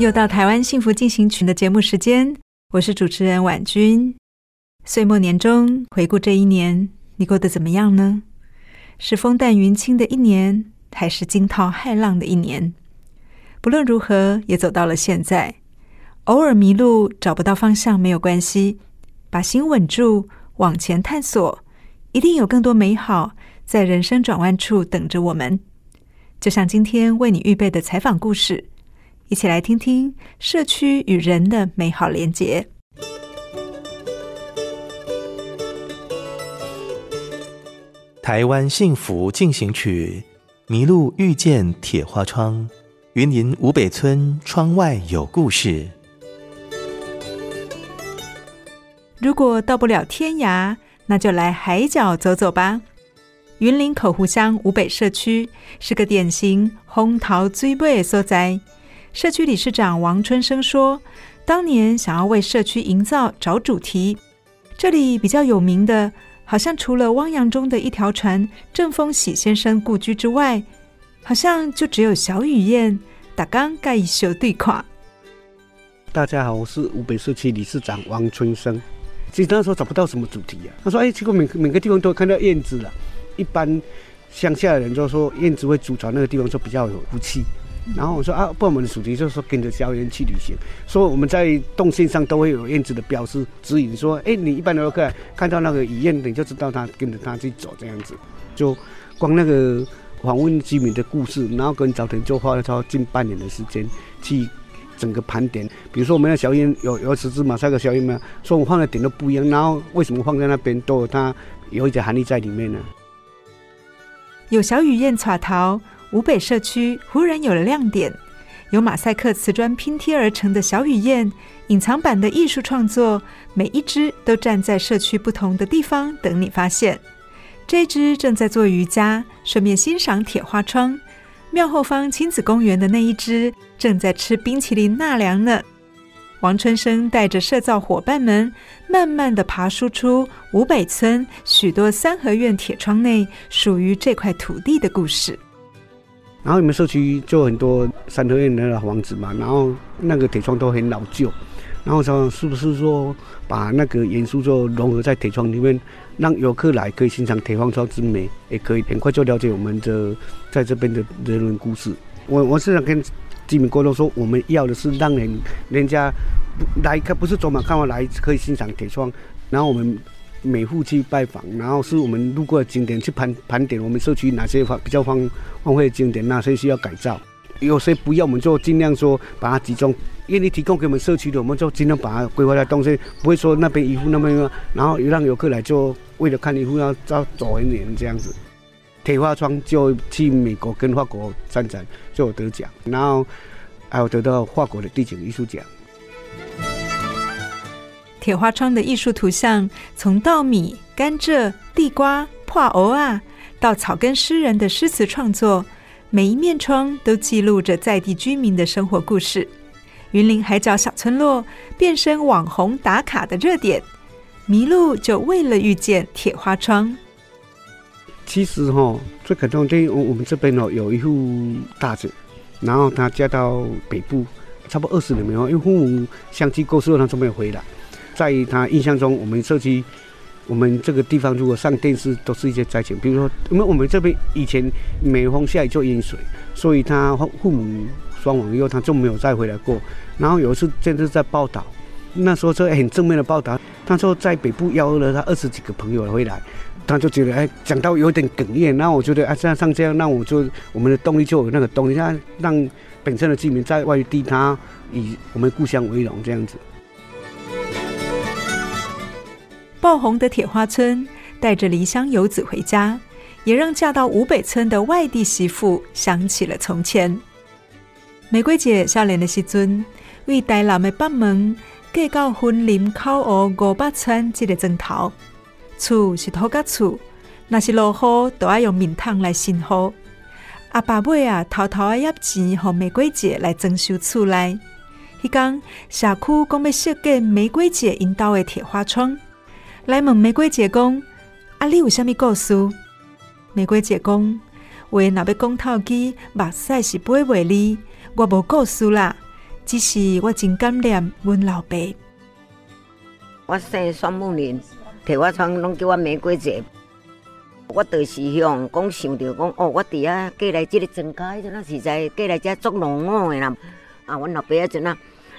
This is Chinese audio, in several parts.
又到台湾幸福进行曲的节目时间，我是主持人婉君。岁末年终，回顾这一年，你过得怎么样呢？是风淡云轻的一年，还是惊涛骇浪的一年？不论如何，也走到了现在。偶尔迷路，找不到方向没有关系，把心稳住，往前探索，一定有更多美好在人生转弯处等着我们。就像今天为你预备的采访故事。一起来听听社区与人的美好连结。台湾幸福进行曲，麋鹿遇见铁花窗，云林五北村窗外有故事。如果到不了天涯，那就来海角走走吧。云林口湖乡五北社区是个典型风头水尾的所在。社区理事长王春生说：“当年想要为社区营造找主题，这里比较有名的，好像除了汪洋中的一条船郑丰喜先生故居之外，好像就只有小雨燕打刚盖一修对垮。”大家好，我是湖北社区理事长王春生。其实那时候找不到什么主题啊，他说：“哎，结果每每个地方都看到燕子了。一般乡下的人就说燕子会筑巢那个地方，就比较有福气。”然后我说啊，不然我们的主题就是说跟着小燕去旅行，所以我们在动线上都会有燕子的标识指引，说，哎，你一般的游客看到那个雨燕，你就知道它跟着它去走这样子。就光那个访问居民的故事，然后跟早田就花了超近半年的时间去整个盘点。比如说我们的小燕有有十只马赛克小燕嘛，说我们放的点都不一样，然后为什么放在那边都有它有一点含义在里面呢？有小雨燕耍逃。五北社区忽然有了亮点，由马赛克瓷砖拼贴而成的小雨燕，隐藏版的艺术创作，每一只都站在社区不同的地方等你发现。这只正在做瑜伽，顺便欣赏铁花窗；庙后方亲子公园的那一只正在吃冰淇淋纳凉呢。王春生带着社造伙伴们，慢慢地爬梳出五北村许多三合院铁窗内属于这块土地的故事。然后你们社区就很多三合院的房子嘛，然后那个铁窗都很老旧，然后想是不是说把那个元素就融合在铁窗里面，让游客来可以欣赏铁窗窗之美，也可以很快就了解我们的在这边的人文故事。我我是想跟居民沟通说，我们要的是让人人家来看，不是走马看花来可以欣赏铁窗，然后我们。每户去拜访，然后是我们路过的景点去盘盘点我们社区哪些荒比较荒荒废的景点，哪些需要改造，有些不要，我们就尽量说把它集中，愿意提供给我们社区的，我们就尽量把它规划在东西，不会说那边一户那边，然后让游客来就为了看一户要要走很远这样子。铁花窗就去美国跟法国参展就有得奖，然后还有得到法国的地景艺术奖。铁花窗的艺术图像，从稻米、甘蔗、地瓜、破藕啊，到草根诗人的诗词创作，每一面窗都记录着在地居民的生活故事。云林海角小村落变身网红打卡的热点，迷路就为了遇见铁花窗。其实哈、哦，最感动的，我我们这边哦有一户大姐，然后她嫁到北部，差不多二十年没有，因为父母相继过世了，她就没有回来。在他印象中，我们社区，我们这个地方如果上电视，都是一些灾情。比如说，因为我们这边以前每逢下雨就淹水，所以他父母双亡以后，他就没有再回来过。然后有一次，甚至在报道，那时候就很正面的报道。他说在北部邀了他二十几个朋友回来，他就觉得哎，讲到有点哽咽。那我觉得啊，这样像这样，那我就我们的动力就有那个动力，让让本身的居民在外地，他以我们故乡为荣这样子。爆红的铁花村带着离乡游子回家，也让嫁到五北村的外地媳妇想起了从前。玫瑰姐少年的时阵，为台南的北门过到云林口湖五八村这个砖头，厝是土家厝，若是落雨都要用棉桶来信号。阿爸母啊，偷偷啊，压钱和玫瑰姐来装修厝内。迄天社区讲要设计玫瑰姐引导的铁花窗，来问玫瑰姐讲：啊，你有啥物故事？玫瑰姐讲：话若要讲透机，目屎是飞袂离。我无故事啦，只是我真感念阮老爸。我姓孙木林，铁花窗拢叫我玫瑰姐。我就是向讲想着讲哦，我伫遐过来即个庄稼，迄阵啊实在过来遮做农务的啦。啊，阮老爸迄阵啊，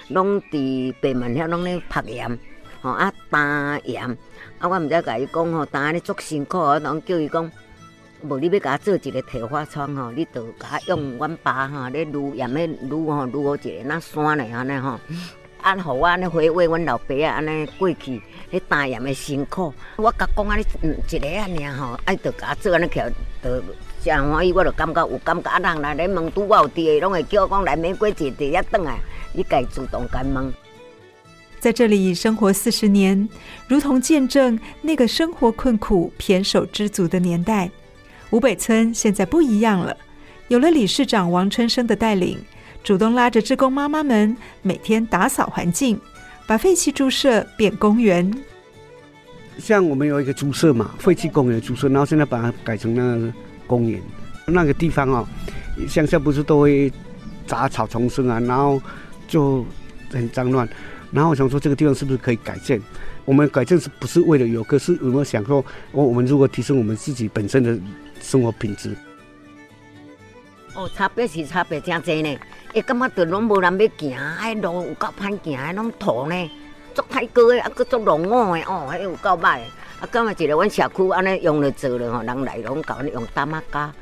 拢伫北门遐拢咧拍盐，吼啊担盐。啊，我毋知甲伊讲吼，担安尼足辛苦，啊拢叫伊讲。无你要甲我做一个铁花窗吼，你着甲用阮爸吼咧撸盐咧撸吼撸好一个那山咧安尼吼，安互我安尼回味阮老爸啊安尼过去迄担盐的辛苦。我甲讲安尼一个啊尔吼，爱着甲我做安尼起来，着真欢喜。我就感觉有感觉，啊人来咧问拄我有伫个，拢会叫我讲来玫瑰姐伫遐转来，你家主动甲问。在这里生活四十年，如同见证那个生活困苦、胼手知足的年代。五北村现在不一样了，有了理事长王春生的带领，主动拉着志工妈妈们每天打扫环境，把废弃猪舍变公园。像我们有一个猪舍嘛，废弃公园猪舍，然后现在把它改成那个公园。那个地方哦，乡下不是都会杂草丛生啊，然后就很脏乱。然后我想说，这个地方是不是可以改建？我们改建是不是为了游客？是有没有想说，我我们如果提升我们自己本身的生活品质？哦，差别是差别真侪呢。伊感觉都拢无人要行，迄路有够歹行，迄拢土呢，足太高的，啊，阁足龙五的，哦，迄有够歹。啊，感觉一个阮社区安尼用了做了吼，人来拢搞用担仔架，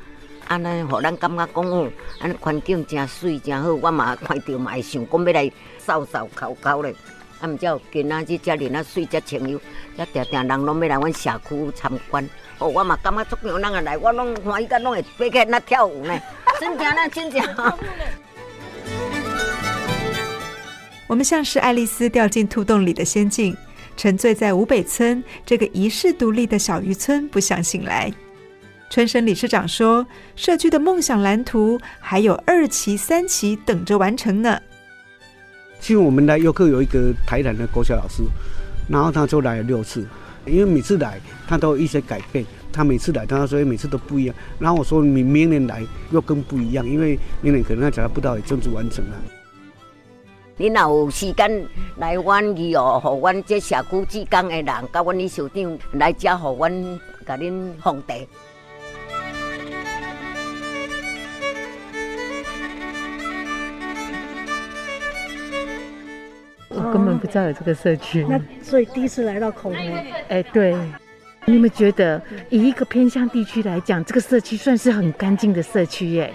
安尼互咱感觉讲哦，安尼环境真水真好。我嘛看到嘛会想讲要来扫扫考考咧。啊，毋只有今仔日遮尔啊水遮清幽，遮定定人拢要来阮社区参观。哦，我嘛感觉足够人啊来，我拢欢喜甲拢会飞起那跳舞呢，真正呢，真正。我们像是爱丽丝掉进兔洞里的仙境，沉醉在五北村这个遗世独立的小渔村，不想醒来。春生理事长说，社区的梦想蓝图还有二期、三期等着完成呢。其实我们来游客有一个台南的国小老师，然后他就来了六次，因为每次来他都有一些改变，他每次来他说每次都不一样。然后我说你明年来又更不一样，因为明年可能他讲不到也正式完成了。你若有时间来阮旅游，和阮这社区志工的人，甲阮理事长来遮，和阮甲恁奉茶。根本不知道有这个社区，那所以第一次来到口湖，哎，对，你们觉得以一个偏乡地区来讲，这个社区算是很干净的社区耶？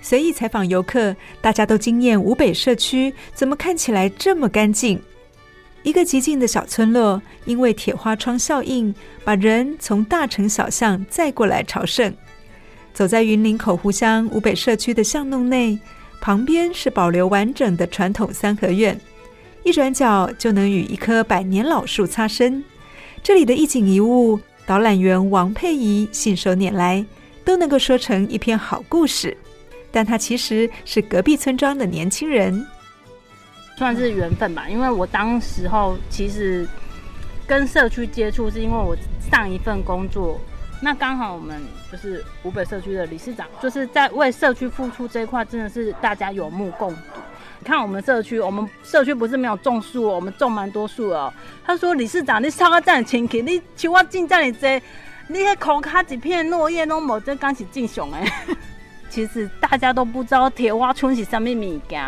随意采访游客，大家都惊艳五北社区怎么看起来这么干净？一个极静的小村落，因为铁花窗效应，把人从大城小巷载过来朝圣。走在云林口湖乡五北社区的巷弄内。旁边是保留完整的传统三合院，一转角就能与一棵百年老树擦身。这里的一景一物，导览员王佩仪信手拈来，都能够说成一篇好故事。但他其实是隔壁村庄的年轻人，算是缘分吧。因为我当时候其实跟社区接触，是因为我上一份工作。那刚好我们就是湖北社区的理事长，就是在为社区付出这一块，真的是大家有目共睹。看我们社区，我们社区不是没有种树，我们种蛮多树哦。他说：“理事长，你超这样亲切，你请我进这里这，你还口卡几片落叶都没，这刚是正常哎。”其实大家都不知道铁花村是什么物件，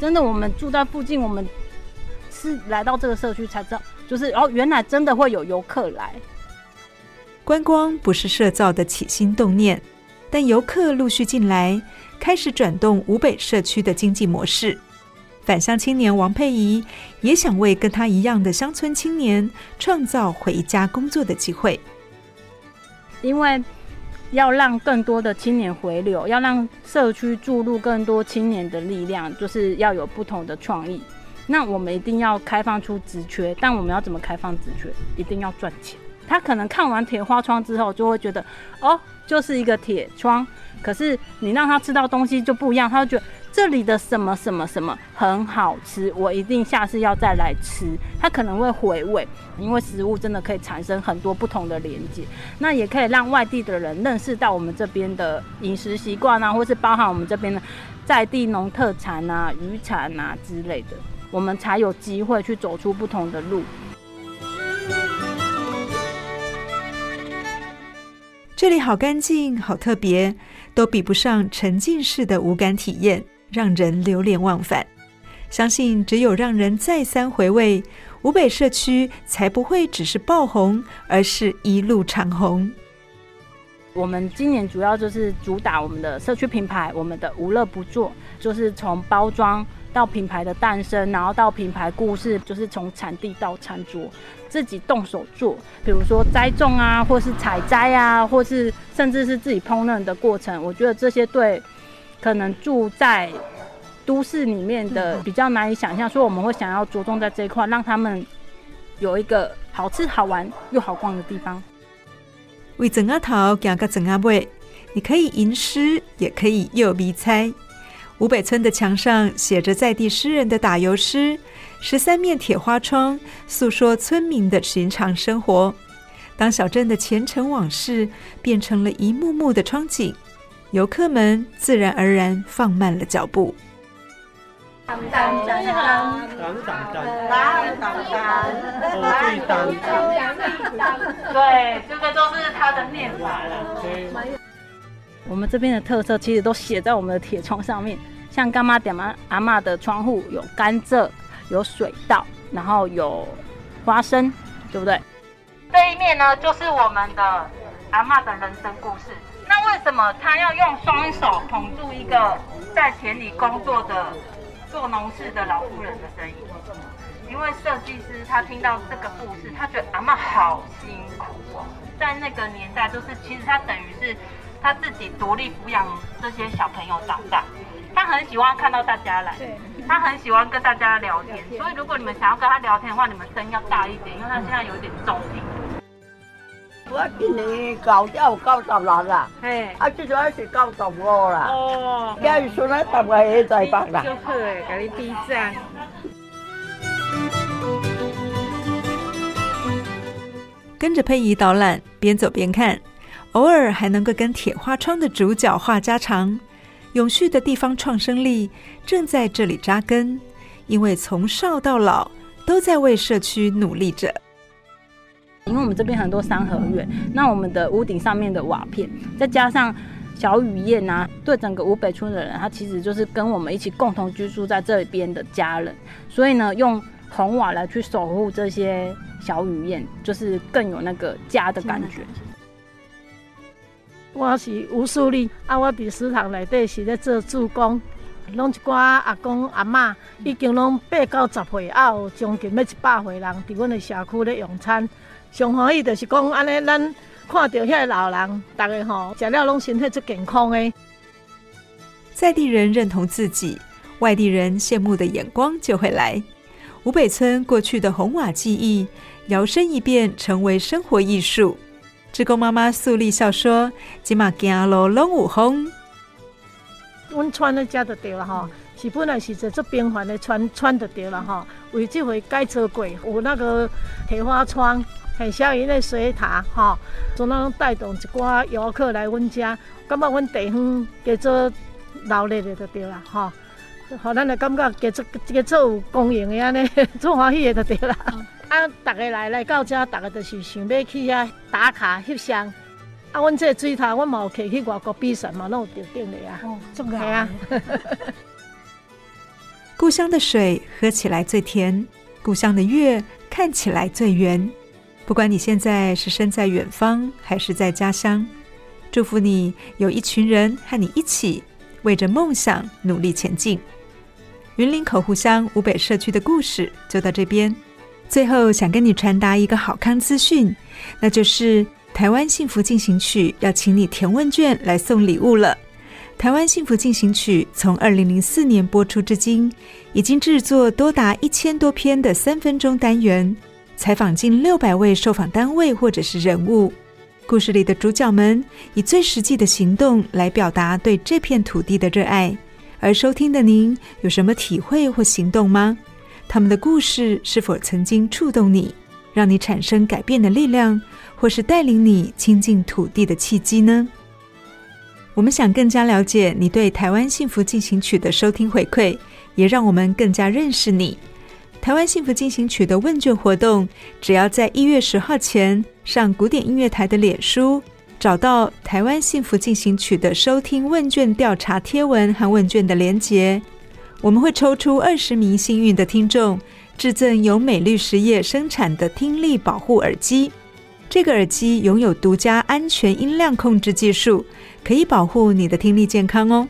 真的，我们住在附近，我们是来到这个社区才知道，就是哦，原来真的会有游客来。观光不是社造的起心动念，但游客陆续进来，开始转动五北社区的经济模式。返乡青年王佩仪也想为跟他一样的乡村青年创造回家工作的机会，因为要让更多的青年回流，要让社区注入更多青年的力量，就是要有不同的创意。那我们一定要开放出职缺，但我们要怎么开放职缺？一定要赚钱。他可能看完铁花窗之后，就会觉得哦，就是一个铁窗。可是你让他吃到东西就不一样，他就觉得这里的什么什么什么很好吃，我一定下次要再来吃。他可能会回味，因为食物真的可以产生很多不同的连接。那也可以让外地的人认识到我们这边的饮食习惯啊，或是包含我们这边的在地农特产啊、渔产啊之类的，我们才有机会去走出不同的路。这里好干净，好特别，都比不上沉浸式的五感体验，让人流连忘返。相信只有让人再三回味，五北社区才不会只是爆红，而是一路长红。我们今年主要就是主打我们的社区品牌，我们的无乐不作，就是从包装到品牌的诞生，然后到品牌故事，就是从产地到餐桌。自己动手做，比如说栽种啊，或是采摘啊，或是甚至是自己烹饪的过程，我觉得这些对可能住在都市里面的比较难以想象，所以我们会想要着重在这一块，让他们有一个好吃、好玩又好逛的地方。为整个头加个整个尾，你可以吟诗，也可以诱迷猜。五北村的墙上写着在地诗人的打油诗。十三面铁花窗诉说村民的寻常生活，当小镇的前尘往事变成了一幕幕的窗景，游客们自然而然放慢了脚步。对，这个都是他的念法了。我们这边的特色其实都写在我们的铁窗上面，像干妈、点妈阿嬷的窗户有甘蔗。有水稻，然后有花生，对不对？这一面呢，就是我们的阿嬷的人生故事。那为什么她要用双手捧住一个在田里工作的做农事的老妇人的声音？因为设计师他听到这个故事，他觉得阿嬷好辛苦哦。在那个年代，就是其实他等于是他自己独立抚养这些小朋友长大，他很喜欢看到大家来。他很喜欢跟大家聊天，所以如果你们想要跟他聊天的话，你们声音要大一点，因为他现在有点重听。我今年搞掉九十六啦，嘿，啊，最主要是九十五啦。哦，今日算咧，大概喺在百啦。就好诶，给你比赞。跟着佩仪导览，边走边看，偶尔还能够跟铁花窗的主角话家常。永续的地方创生力正在这里扎根，因为从少到老都在为社区努力着。因为我们这边很多三合院，那我们的屋顶上面的瓦片，再加上小雨燕啊，对整个五北村的人，他其实就是跟我们一起共同居住在这边的家人。所以呢，用红瓦来去守护这些小雨燕，就是更有那个家的感觉。我是吴淑丽，啊，我伫食堂内底是咧做助工，拢一寡阿公阿嬷，已经拢八九十岁，啊，有将近要一百岁人伫阮的社区咧用餐。上欢喜就是讲安尼，咱看到遐老人，大家吼食了拢身体足健康诶。在地人认同自己，外地人羡慕的眼光就会来。吴北村过去的红瓦记忆，摇身一变成为生活艺术。志工妈妈素丽笑说：“今嘛行路拢有风，阮穿的遮就对了哈。是本来是在这边环的穿穿就对了哈。为这回改造过，有那个铁花窗，很小型的水塔哈，就能带动一寡游客来阮家，感觉阮地方叫做闹热的就对了哈。好，咱的感觉叫做叫做有公营的安尼，做欢喜的就对了。”啊！大家来来到这，大家都是想要去遐打卡翕相。啊，阮这个水塔，阮嘛有去去外国比赛嘛，拢有得奖的啊。哦，这么好啊！故乡的水喝起来最甜，故乡的月看起来最圆。不管你现在是身在远方还是在家乡，祝福你有一群人和你一起为着梦想努力前进。云林口湖乡五北社区的故事就到这边。最后想跟你传达一个好康资讯，那就是台湾幸福进行曲要请你填问卷来送礼物了。台湾幸福进行曲从二零零四年播出至今，已经制作多达一千多篇的三分钟单元。采访近六百位受访单位或者是人物，故事里的主角们以最实际的行动来表达对这片土地的热爱。而收听的您有什么体会或行动吗？他们的故事是否曾经触动你，让你产生改变的力量，或是带领你亲近土地的契机呢？我们想更加了解你对台湾幸福进行曲的收听回馈，也让我们更加认识你。台湾幸福进行曲的问卷活动，只要在一月十号前上古典音乐台的脸书，找到台湾幸福进行曲的收听问卷调查贴文和问卷的连结，我们会抽出二十名幸运的听众，致赠由美律实业生产的听力保护耳机。这个耳机拥有独家安全音量控制技术，可以保护你的听力健康哦。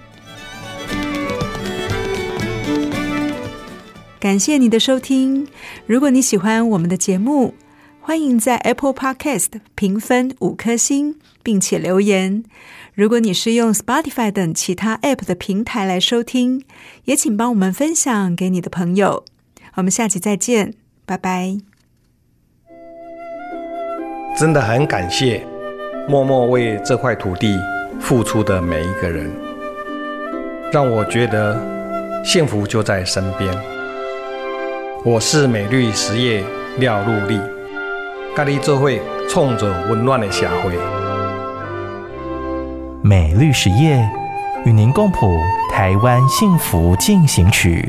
感谢你的收听。如果你喜欢我们的节目，欢迎在 Apple Podcast 评分五颗星，并且留言。如果你是用 Spotify 等其他 App 的平台来收听，也请帮我们分享给你的朋友。我们下期再见，拜拜。真的很感谢默默为这块土地付出的每一个人，让我觉得幸福就在身边。我是美绿实业廖禄立，跟你做伙创造温暖的社会。美丽实业与您共谱台湾幸福进行曲。